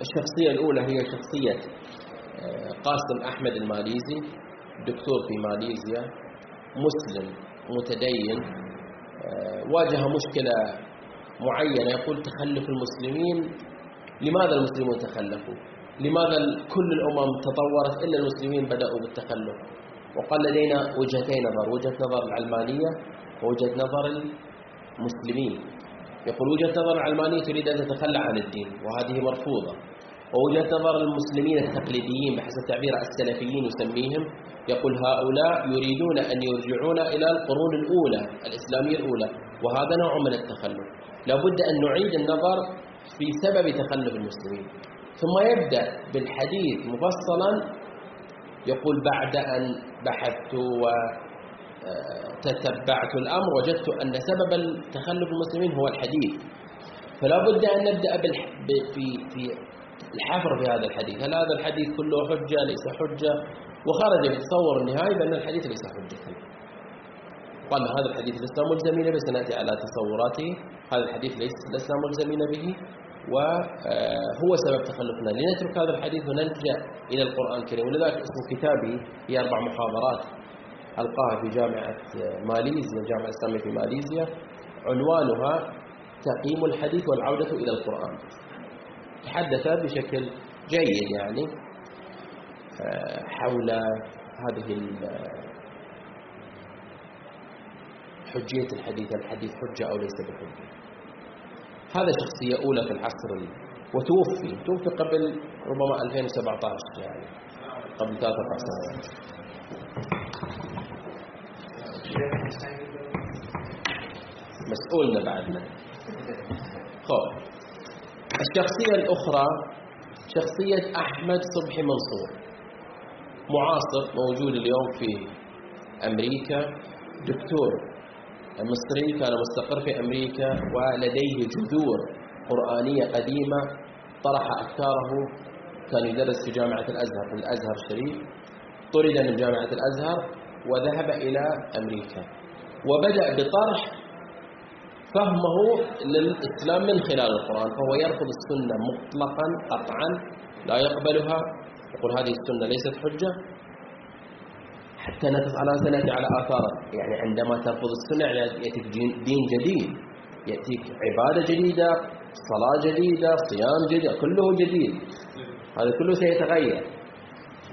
الشخصية الأولى هي شخصية آه، قاسم أحمد الماليزي دكتور في ماليزيا مسلم متدين آه، واجه مشكلة معينة يقول تخلف المسلمين لماذا المسلمون تخلفوا؟ لماذا كل الأمم تطورت إلا المسلمين بدأوا بالتخلف؟ وقال لدينا وجهتين نظر وجهة نظر العلمانية ووجهة نظر المسلمين. يقول وجهة نظر العلمانية تريد أن تتخلى عن الدين وهذه مرفوضة. ووجهة نظر المسلمين التقليديين بحسب تعبير السلفيين يسميهم يقول هؤلاء يريدون أن يرجعون إلى القرون الأولى الإسلامية الأولى وهذا نوع من التخلف. لابد أن نعيد النظر في سبب تخلف المسلمين. ثم يبدأ بالحديث مفصلا يقول بعد أن بحثت وتتبعت آه، الأمر وجدت أن سبب تخلف المسلمين هو الحديث. فلا بد أن نبدأ في في الحفر في هذا الحديث. هل هذا الحديث كله حجة؟ ليس حجة. وخرج بتصور النهائي بأن الحديث ليس حجة. قال هذا الحديث لسنا ملزمين به. سنأتي على تصوراته. هذا الحديث ليس لسنا ملزمين به. وهو سبب تخلفنا. لنترك هذا الحديث ونلجأ إلى القرآن الكريم. ولذلك اسم كتابي هي أربع محاضرات ألقاها في جامعة ماليزيا الجامعة الإسلامية في ماليزيا. عنوانها تقييم الحديث والعودة إلى القرآن. تحدث بشكل جيد يعني آه، حول هذه حجية الحديث الحديث حجة أو ليس بحجة. هذا شخصية أولى في العصر وتوفي توفي قبل ربما 2017 يعني قبل ثلاثة سنوات. مسؤولنا بعدنا. خب. الشخصية الأخرى شخصية أحمد صبحي منصور. معاصر موجود اليوم في أمريكا. دكتور المصري كان مستقر في أمريكا ولديه جذور قرآنية قديمة طرح أفكاره كان يدرس في جامعة الأزهر في الأزهر الشريف طرد من جامعة الأزهر. وذهب إلى أمريكا. وبدأ بطرح فهمه للإسلام من خلال القرآن فهو يرفض السنة مطلقا قطعا لا يقبلها. يقول هذه السنة ليست حجة. حتى على سنأتي على آثار يعني عندما ترفض السنة يعني يأتيك دين جديد. يأتيك عبادة جديدة صلاة جديدة صيام جديد كله جديد. هذا كله سيتغير.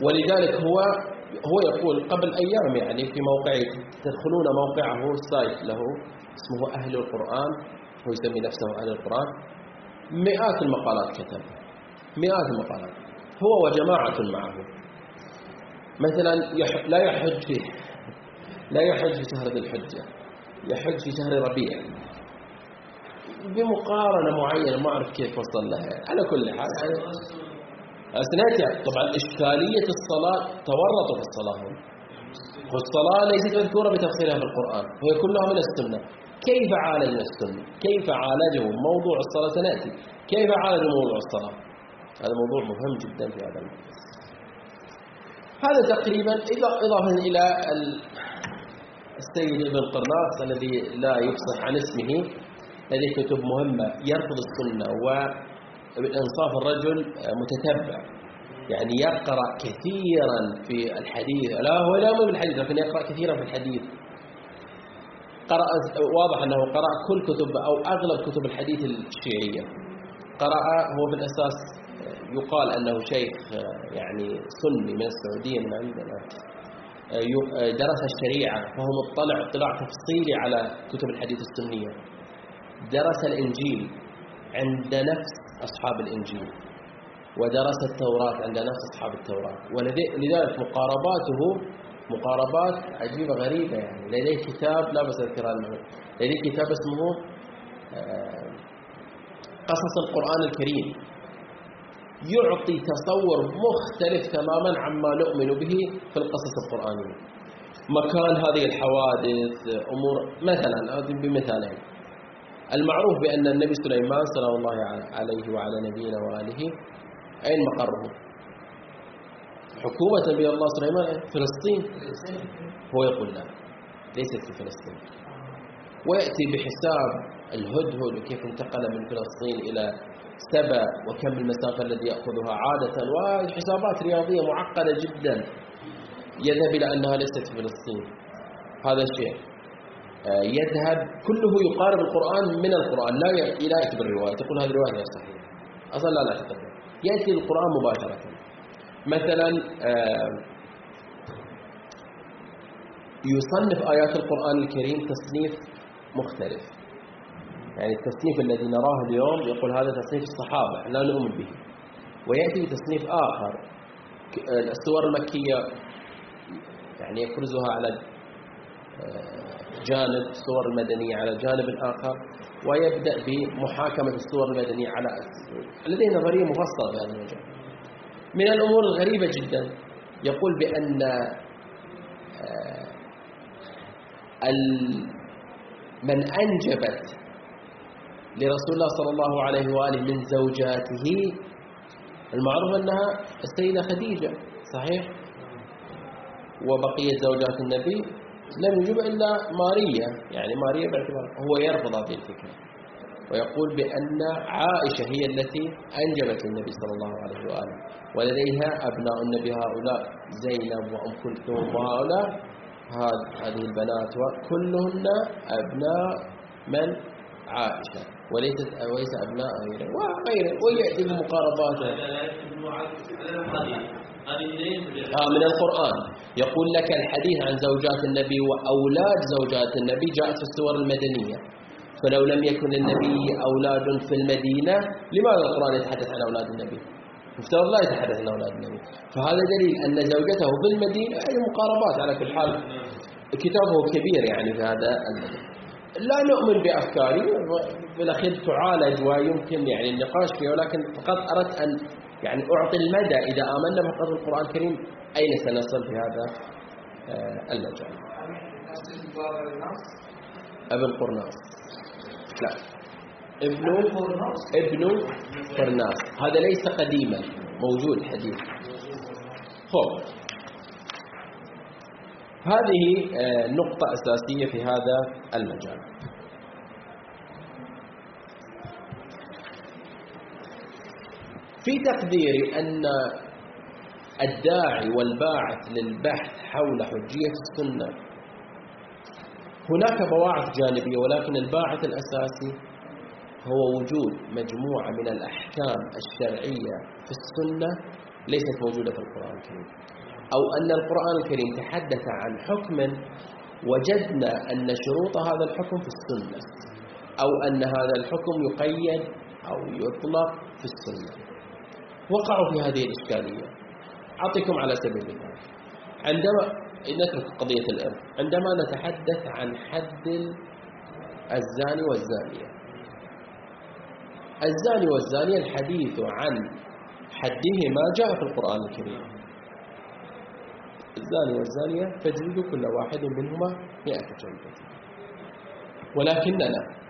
ولذلك هو هو يقول قبل أيام يعني في موقع تدخلون موقعه السايت له اسمه أهل القرآن هو يسمي نفسه أهل القرآن. مئات المقالات كتب مئات المقالات. هو وجماعة معه. مثلا لا يحج فيه لا يحج في شهر ذي الحجة يحج في شهر ربيع. بمقارنة معينة ما أعرف كيف وصل لها على كل حال سنأتي طبعا إشكالية الصلاة تورطوا في الصلاة. هم والصلاة ليست مذكورة بتفصيلها في القرآن وهي كلها من السنة. كيف عالجنا السنة؟ كيف عالجوا موضوع الصلاة سنأتي؟ كيف عالجوا موضوع الصلاة؟ هذا موضوع مهم جدا في هذا الموضوع. هذا تقريبا إضافة إلى السيد ابن قرناص الذي لا يفصح عن اسمه لديه كتب مهمة يرفض السنة وبالإنصاف الرجل متتبع. يعني يقرأ كثيرا في الحديث. لا هو لا مو بالحديث لكن يقرأ كثيرا في الحديث. قرأ واضح أنه قرأ كل كتب أو أغلب كتب الحديث الشيعية. قرأ هو بالأساس يقال أنه شيخ آه، يعني سني من السعودية من عندنا. آه، درس الشريعة فهو مطلع اطلاع تفصيلي على كتب الحديث السنية. درس الإنجيل عند نفس أصحاب الإنجيل ودرس التوراة عند نفس أصحاب التوراة. ولذلك مقارباته مقاربات عجيبة غريبة يعني. لديه كتاب لا بس أذكرها لديه كتاب اسمه قصص القرآن الكريم. يعطي تصور مختلف تماما عما نؤمن به في القصص القرآنية. مكان هذه الحوادث أمور مثلا بمثالين. المعروف بأن النبي سليمان صلى الله عليه وعلى نبينا وآله أين مقره؟ حكومة نبي الله سليمان فلسطين. هو يقول لا ليست في فلسطين. ويأتي بحساب الهدهد وكيف انتقل من فلسطين إلى سبأ وكم المسافة الذي يأخذها. عادة وحسابات رياضية معقدة جدا. يذهب إلى أنها ليست في فلسطين. هذا الشيء يذهب كله يقارب القرآن من القرآن. لا لا يكتب الرواية تقول هذه الرواية غير صحيحة. أصلا لا لا تقدم يأتي القرآن مباشرة. مثلا آه، يصنف آيات القرآن الكريم تصنيف مختلف. يعني التصنيف الذي نراه اليوم يقول هذا تصنيف الصحابة لا نؤمن به. ويأتي بتصنيف آخر السور المكية يعني يفرزها على آه، جانب السور المدنية على جانب آخر ويبدأ بمحاكمة السور المدنية على لديه نظرية مفصلة في هذا المجال من الأمور الغريبة جدا يقول بأن آه، من أنجبت لرسول الله صلى الله عليه وآله من زوجاته المعروف أنها السيدة خديجة صحيح؟ وبقية زوجات النبي لم يجب إلا ماريا يعني ماريا باعتبار هو يرفض هذه الفكرة ويقول بأن عائشة هي التي أنجبت النبي صلى الله عليه وآله ولديها أبناء النبي هؤلاء زينب وأم كلثوم وهؤلاء هذه البنات وكلهن أبناء من عائشة وليست وليس أبناء غيره وغيره ويأتي بمقاربات آه من القرآن. يقول لك الحديث عن زوجات النبي وأولاد زوجات النبي جاءت في السور المدنية. فلو لم يكن النبي أولاد في المدينة لماذا القرآن يتحدث عن أولاد النبي؟ مفترض لا يتحدث عن أولاد النبي. فهذا دليل أن زوجته في المدينة أي مقاربات على كل حال. كتابه كبير يعني في هذا المدينة لا نؤمن بأفكاري بالأخير تعالج ويمكن يعني النقاش فيها ولكن فقط أردت أن يعني أعطي المدى إذا آمنا بقدر القرآن الكريم أين سنصل في هذا؟ آه، المجال. ابن قرناس لا. ابن ابن قرناس هذا ليس قديما. موجود حديث. خب. هذه آه، نقطة أساسية في هذا المجال. في تقديري أن الداعي والباعث للبحث حول حجية السنة هناك بواعث جانبية ولكن الباعث الأساسي هو وجود مجموعة من الأحكام الشرعية في السنة ليست موجودة في القرآن الكريم. أو أن القرآن الكريم تحدث عن حكم وجدنا أن شروط هذا الحكم في السنة أو أن هذا الحكم يقيد أو يطلق في السنة. وقعوا في هذه الإشكالية. أعطيكم على سبيل المثال. عندما نترك قضية الإرث عندما نتحدث عن حد الزاني والزانية. الزاني والزانية الحديث عن حدهما جاء في القرآن الكريم. الزاني والزانية فاجلدوا كل واحد منهما مئة جلدة. ولكننا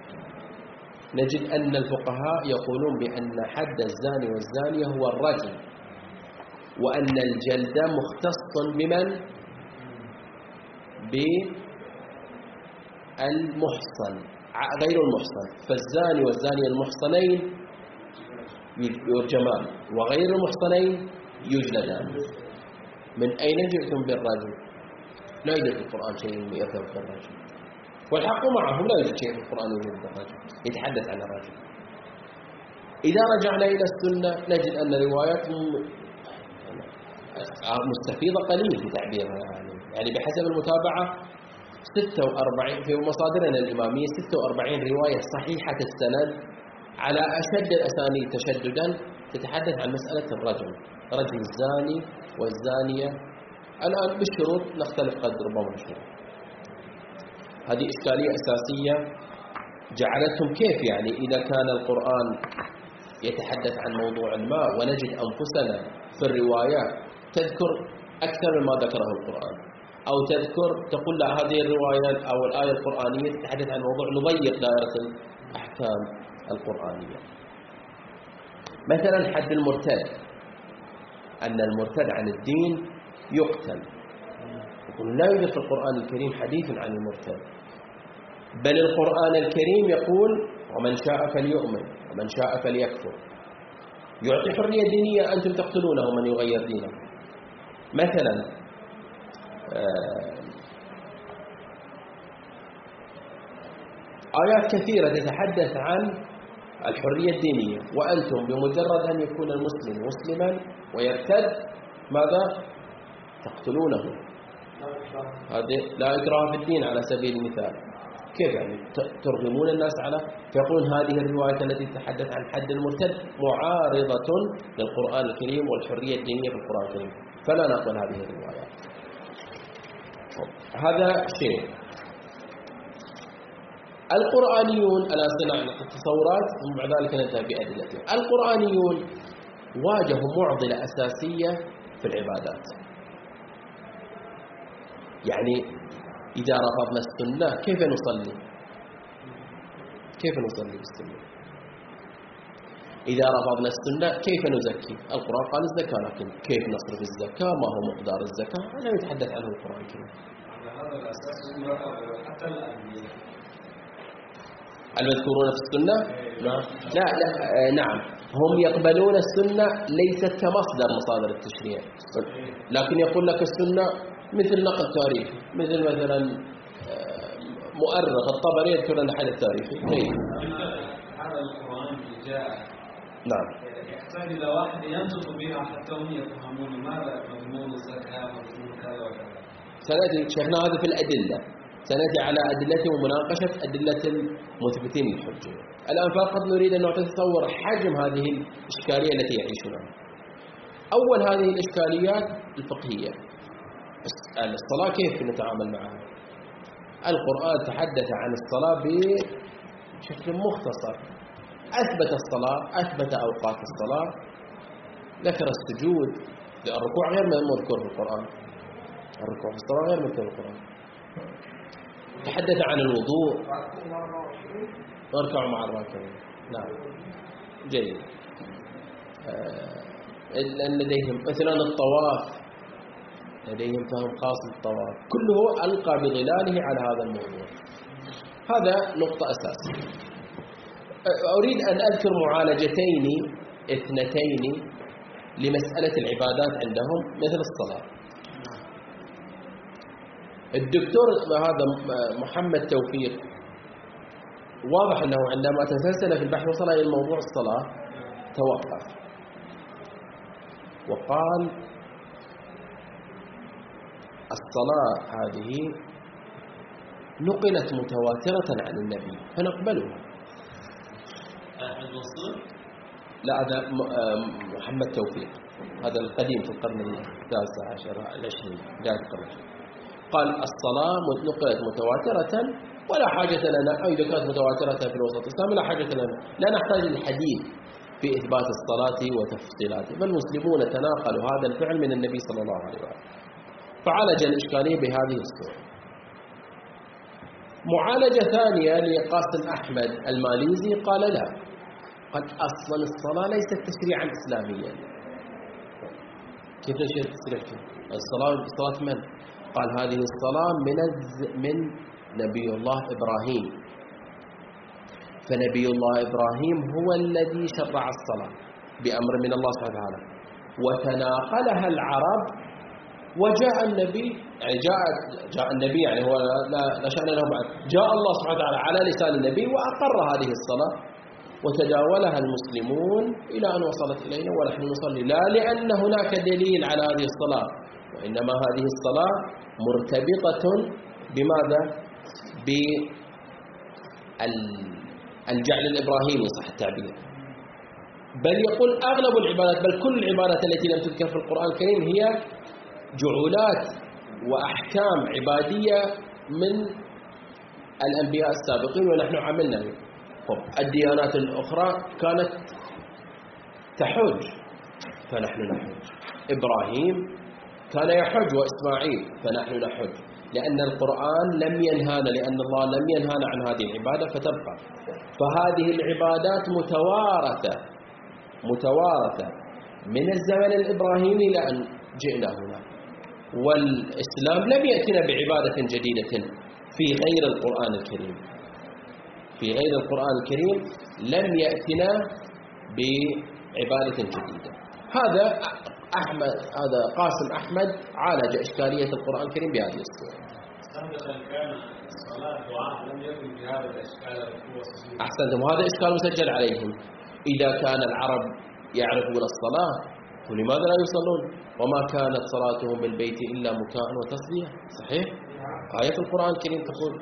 نجد أن الفقهاء يقولون بأن حد الزاني والزانية هو الرجل وأن الجلد مختص بمن؟ بالمحصن غير المحصن. فالزاني والزانية المحصنين يرجمان وغير المحصنين يجلدان. من أين جئتم بالرجل لا يوجد في القرآن شيء يذهب بالرجل والحق معهم لا يوجد شيء في القرآن يذهب بالرجل يتحدث عن الرجل. إذا رجعنا إلى السنة نجد أن روايات مستفيضة قليل في تعبيرها يعني يعني بحسب المتابعة 46 في مصادرنا الإمامية 46 رواية صحيحة السند على أشد الأسانيد تشددا تتحدث عن مسألة الرجل رجل الزاني والزانية. الآن بالشروط نختلف قد ربما الشروط هذه إشكالية أساسية. جعلتهم كيف يعني؟ إذا كان القرآن يتحدث عن موضوع ما ونجد أنفسنا في الروايات تذكر أكثر مما ذكره القرآن. أو تذكر تقول لا هذه الرواية أو الآية القرآنية تتحدث عن موضوع نضيق دائرة الأحكام القرآنية. مثلا حد المرتد. أن المرتد عن الدين يقتل. يقول لا يوجد في القرآن الكريم حديث عن المرتد. بل القرآن الكريم يقول ومن شاء فليؤمن ومن شاء فليكفر. يعطي حرية دينية أنتم تقتلونه من يغير دينه. مثلا آه، آيات كثيرة تتحدث عن الحرية الدينية وأنتم بمجرد أن يكون المسلم مسلما ويرتد ماذا؟ تقتلونه. هذه لا إكراه في الدين على سبيل المثال. كيف يعني؟ ترغمون الناس على فيقولون هذه الرواية التي تتحدث عن حد المرتد معارضة للقرآن الكريم والحرية الدينية في القرآن الكريم. فلا نقبل هذه الروايات هذا شيء. القرآنيون أنا سنع التصورات؟ ثم بعد ذلك ننتهي بأدلتها القرآنيون واجهوا معضلة أساسية في العبادات. يعني إذا رفضنا السنة كيف نصلي؟ كيف نصلي بالسنة؟ إذا رفضنا السنة كيف نزكي؟ القرآن قال الزكاة لكن كيف نصرف الزكاة؟ ما هو مقدار الزكاة؟ لا يتحدث عنه القرآن الكريم. هذا الأساس حتى الأنبياء. المذكورون في السنة؟ نعم. لا لا آه، نعم. هم يقبلون السنة ليست كمصدر مصادر التشريع. لكن يقول لك السنة مثل نقل تاريخي مثل مثلا آه، مؤرخ الطبري يذكر لنا حدث تاريخي. طيب. هذا القرآن جاء. نعم. يحتاج إلى واحد ينطق بها حتى هم يفهمون ماذا مضمون الزكاة مضمون كذا وكذا. سنأتي شيخنا هذا في الأدلة. سنأتي على أدلة ومناقشة أدلة المثبتين للحجة. الآن فقط نريد أن نتصور حجم هذه الإشكالية التي يعيشونها. أول هذه الإشكاليات الفقهية. الصلاة كيف نتعامل معها؟ القرآن تحدث عن الصلاة بشكل مختصر. أثبت الصلاة أثبت أوقات الصلاة ذكر السجود الركوع غير مذكور في القرآن. الركوع في الصلاة غير مذكور في القرآن. تحدث عن الوضوء. واركعوا مع الراكعين. نعم. جيد. آه لديهم مثلا الطواف. لديهم فهم خاص بالطواف كله ألقى بظلاله على هذا الموضوع. هذا نقطة أساسية. أريد أن أذكر معالجتين اثنتين لمسألة العبادات عندهم مثل الصلاة. الدكتور هذا محمد توفيق واضح أنه عندما تسلسل في البحث وصل إلى موضوع الصلاة توقف. وقال الصلاة هذه نقلت متواترة عن النبي فنقبلها. لا هذا محمد توفيق. هذا القديم في القرن التاسع عشر العشرين بداية القرن. قال الصلاة نقلت متواترة ولا حاجة لنا. إذا كانت متواترة في الوسط الإسلامي لا حاجة لنا. لا نحتاج للحديث في إثبات الصلاة وتفصيلاته. بل المسلمون تناقلوا هذا الفعل من النبي صلى الله عليه وسلم. فعالج الإشكالية بهذه الصورة. معالجة ثانية لقاسم أحمد الماليزي قال لا قد أصلا الصلاة ليست تشريعا إسلاميا. كيف تشريع الصلاة صلاة من؟ قال هذه الصلاة من من نبي الله إبراهيم. فنبي الله إبراهيم هو الذي شرع الصلاة بأمر من الله سبحانه وتعالى. وتناقلها العرب وجاء النبي يعني جاء جاء النبي يعني هو لا لا شأن له بعد. جاء الله سبحانه وتعالى على لسان النبي وأقر هذه الصلاة وتداولها المسلمون إلى أن وصلت إلينا ونحن نصلي. لا لأن هناك دليل على هذه الصلاة وإنما هذه الصلاة مرتبطة بماذا؟ بالجعل الإبراهيمي صح التعبير. بل يقول أغلب العبادات بل كل العبادات التي لم تذكر في القرآن الكريم هي جعولات وأحكام عبادية من الأنبياء السابقين ونحن عملنا طب الديانات الأخرى كانت تحج فنحن نحج. إبراهيم كان يحج وإسماعيل فنحن نحج. لأن القرآن لم ينهانا لأن الله لم ينهانا عن هذه العبادة فتبقى. فهذه العبادات متوارثة متوارثة من الزمن الإبراهيمي إلى أن جئنا هنا والإسلام لم يأتنا بعبادة جديدة في غير القرآن الكريم. في غير القرآن الكريم لم يأتنا بعبادة جديدة. هذا أحمد هذا قاسم أحمد عالج إشكالية القرآن الكريم بهذه الصورة. سابقا كان الصلاة دعاء لم يكن بهذا الإشكال القوة أحسنتم وهذا إشكال مسجل عليهم. إذا كان العرب يعرفون الصلاة فلماذا لا يصلون؟ وما كانت صلاتهم بالبيت إلا مكاء وتصدية صحيح؟ آية القرآن الكريم تقول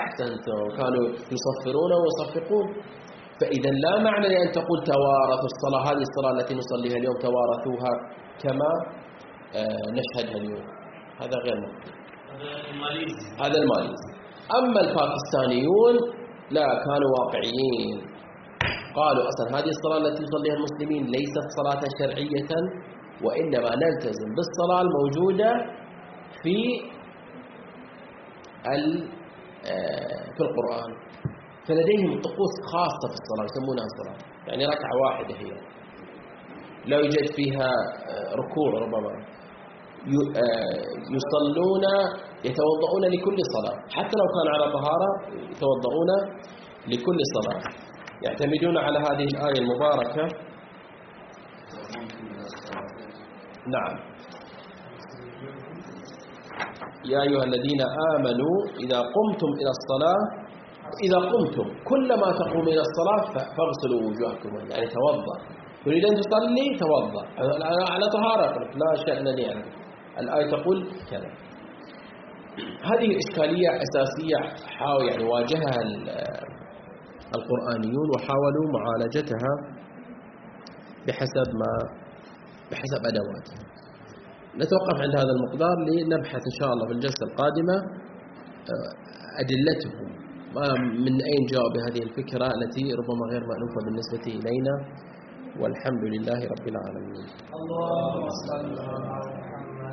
أحسنتم. كانوا يصفرون ويصفقون. فإذا لا معنى لأن تقول توارثوا الصلاة هذه الصلاة التي نصليها اليوم توارثوها كما آه، نشهدها اليوم. هذا غير ممكن هذا الماليزي. أما الباكستانيون لا كانوا واقعيين. قالوا أصلا هذه الصلاة التي يصليها المسلمين ليست صلاة شرعية وإنما نلتزم بالصلاة الموجودة في آه، في القرآن. فلديهم طقوس خاصة في الصلاة يسمونها الصلاة يعني ركعة واحدة هي. لا يوجد فيها آه، ركوع ربما. آه، يصلون يتوضؤون لكل صلاة. حتى لو كان على طهارة يتوضؤون لكل صلاة. يعتمدون على هذه الآية المباركة. نعم. يا أيها الذين آمنوا إذا قمتم إلى الصلاة إذا قمتم كلما تقوم إلى الصلاة فاغسلوا وجوهكم يعني توضأ. تريد أن تصلي؟ توضأ. على طهارة؟ لا شأن لي يعني الآية تقول كذا. هذه إشكالية أساسية حاول يعني واجهها القرآنيون وحاولوا معالجتها بحسب ما بحسب أدوات نتوقف عند هذا المقدار لنبحث إن شاء الله في الجلسة القادمة آه، أدلتهم. من أين جاءوا بهذه الفكرة التي ربما غير مألوفة بالنسبة إلينا؟ والحمد لله رب العالمين. صل على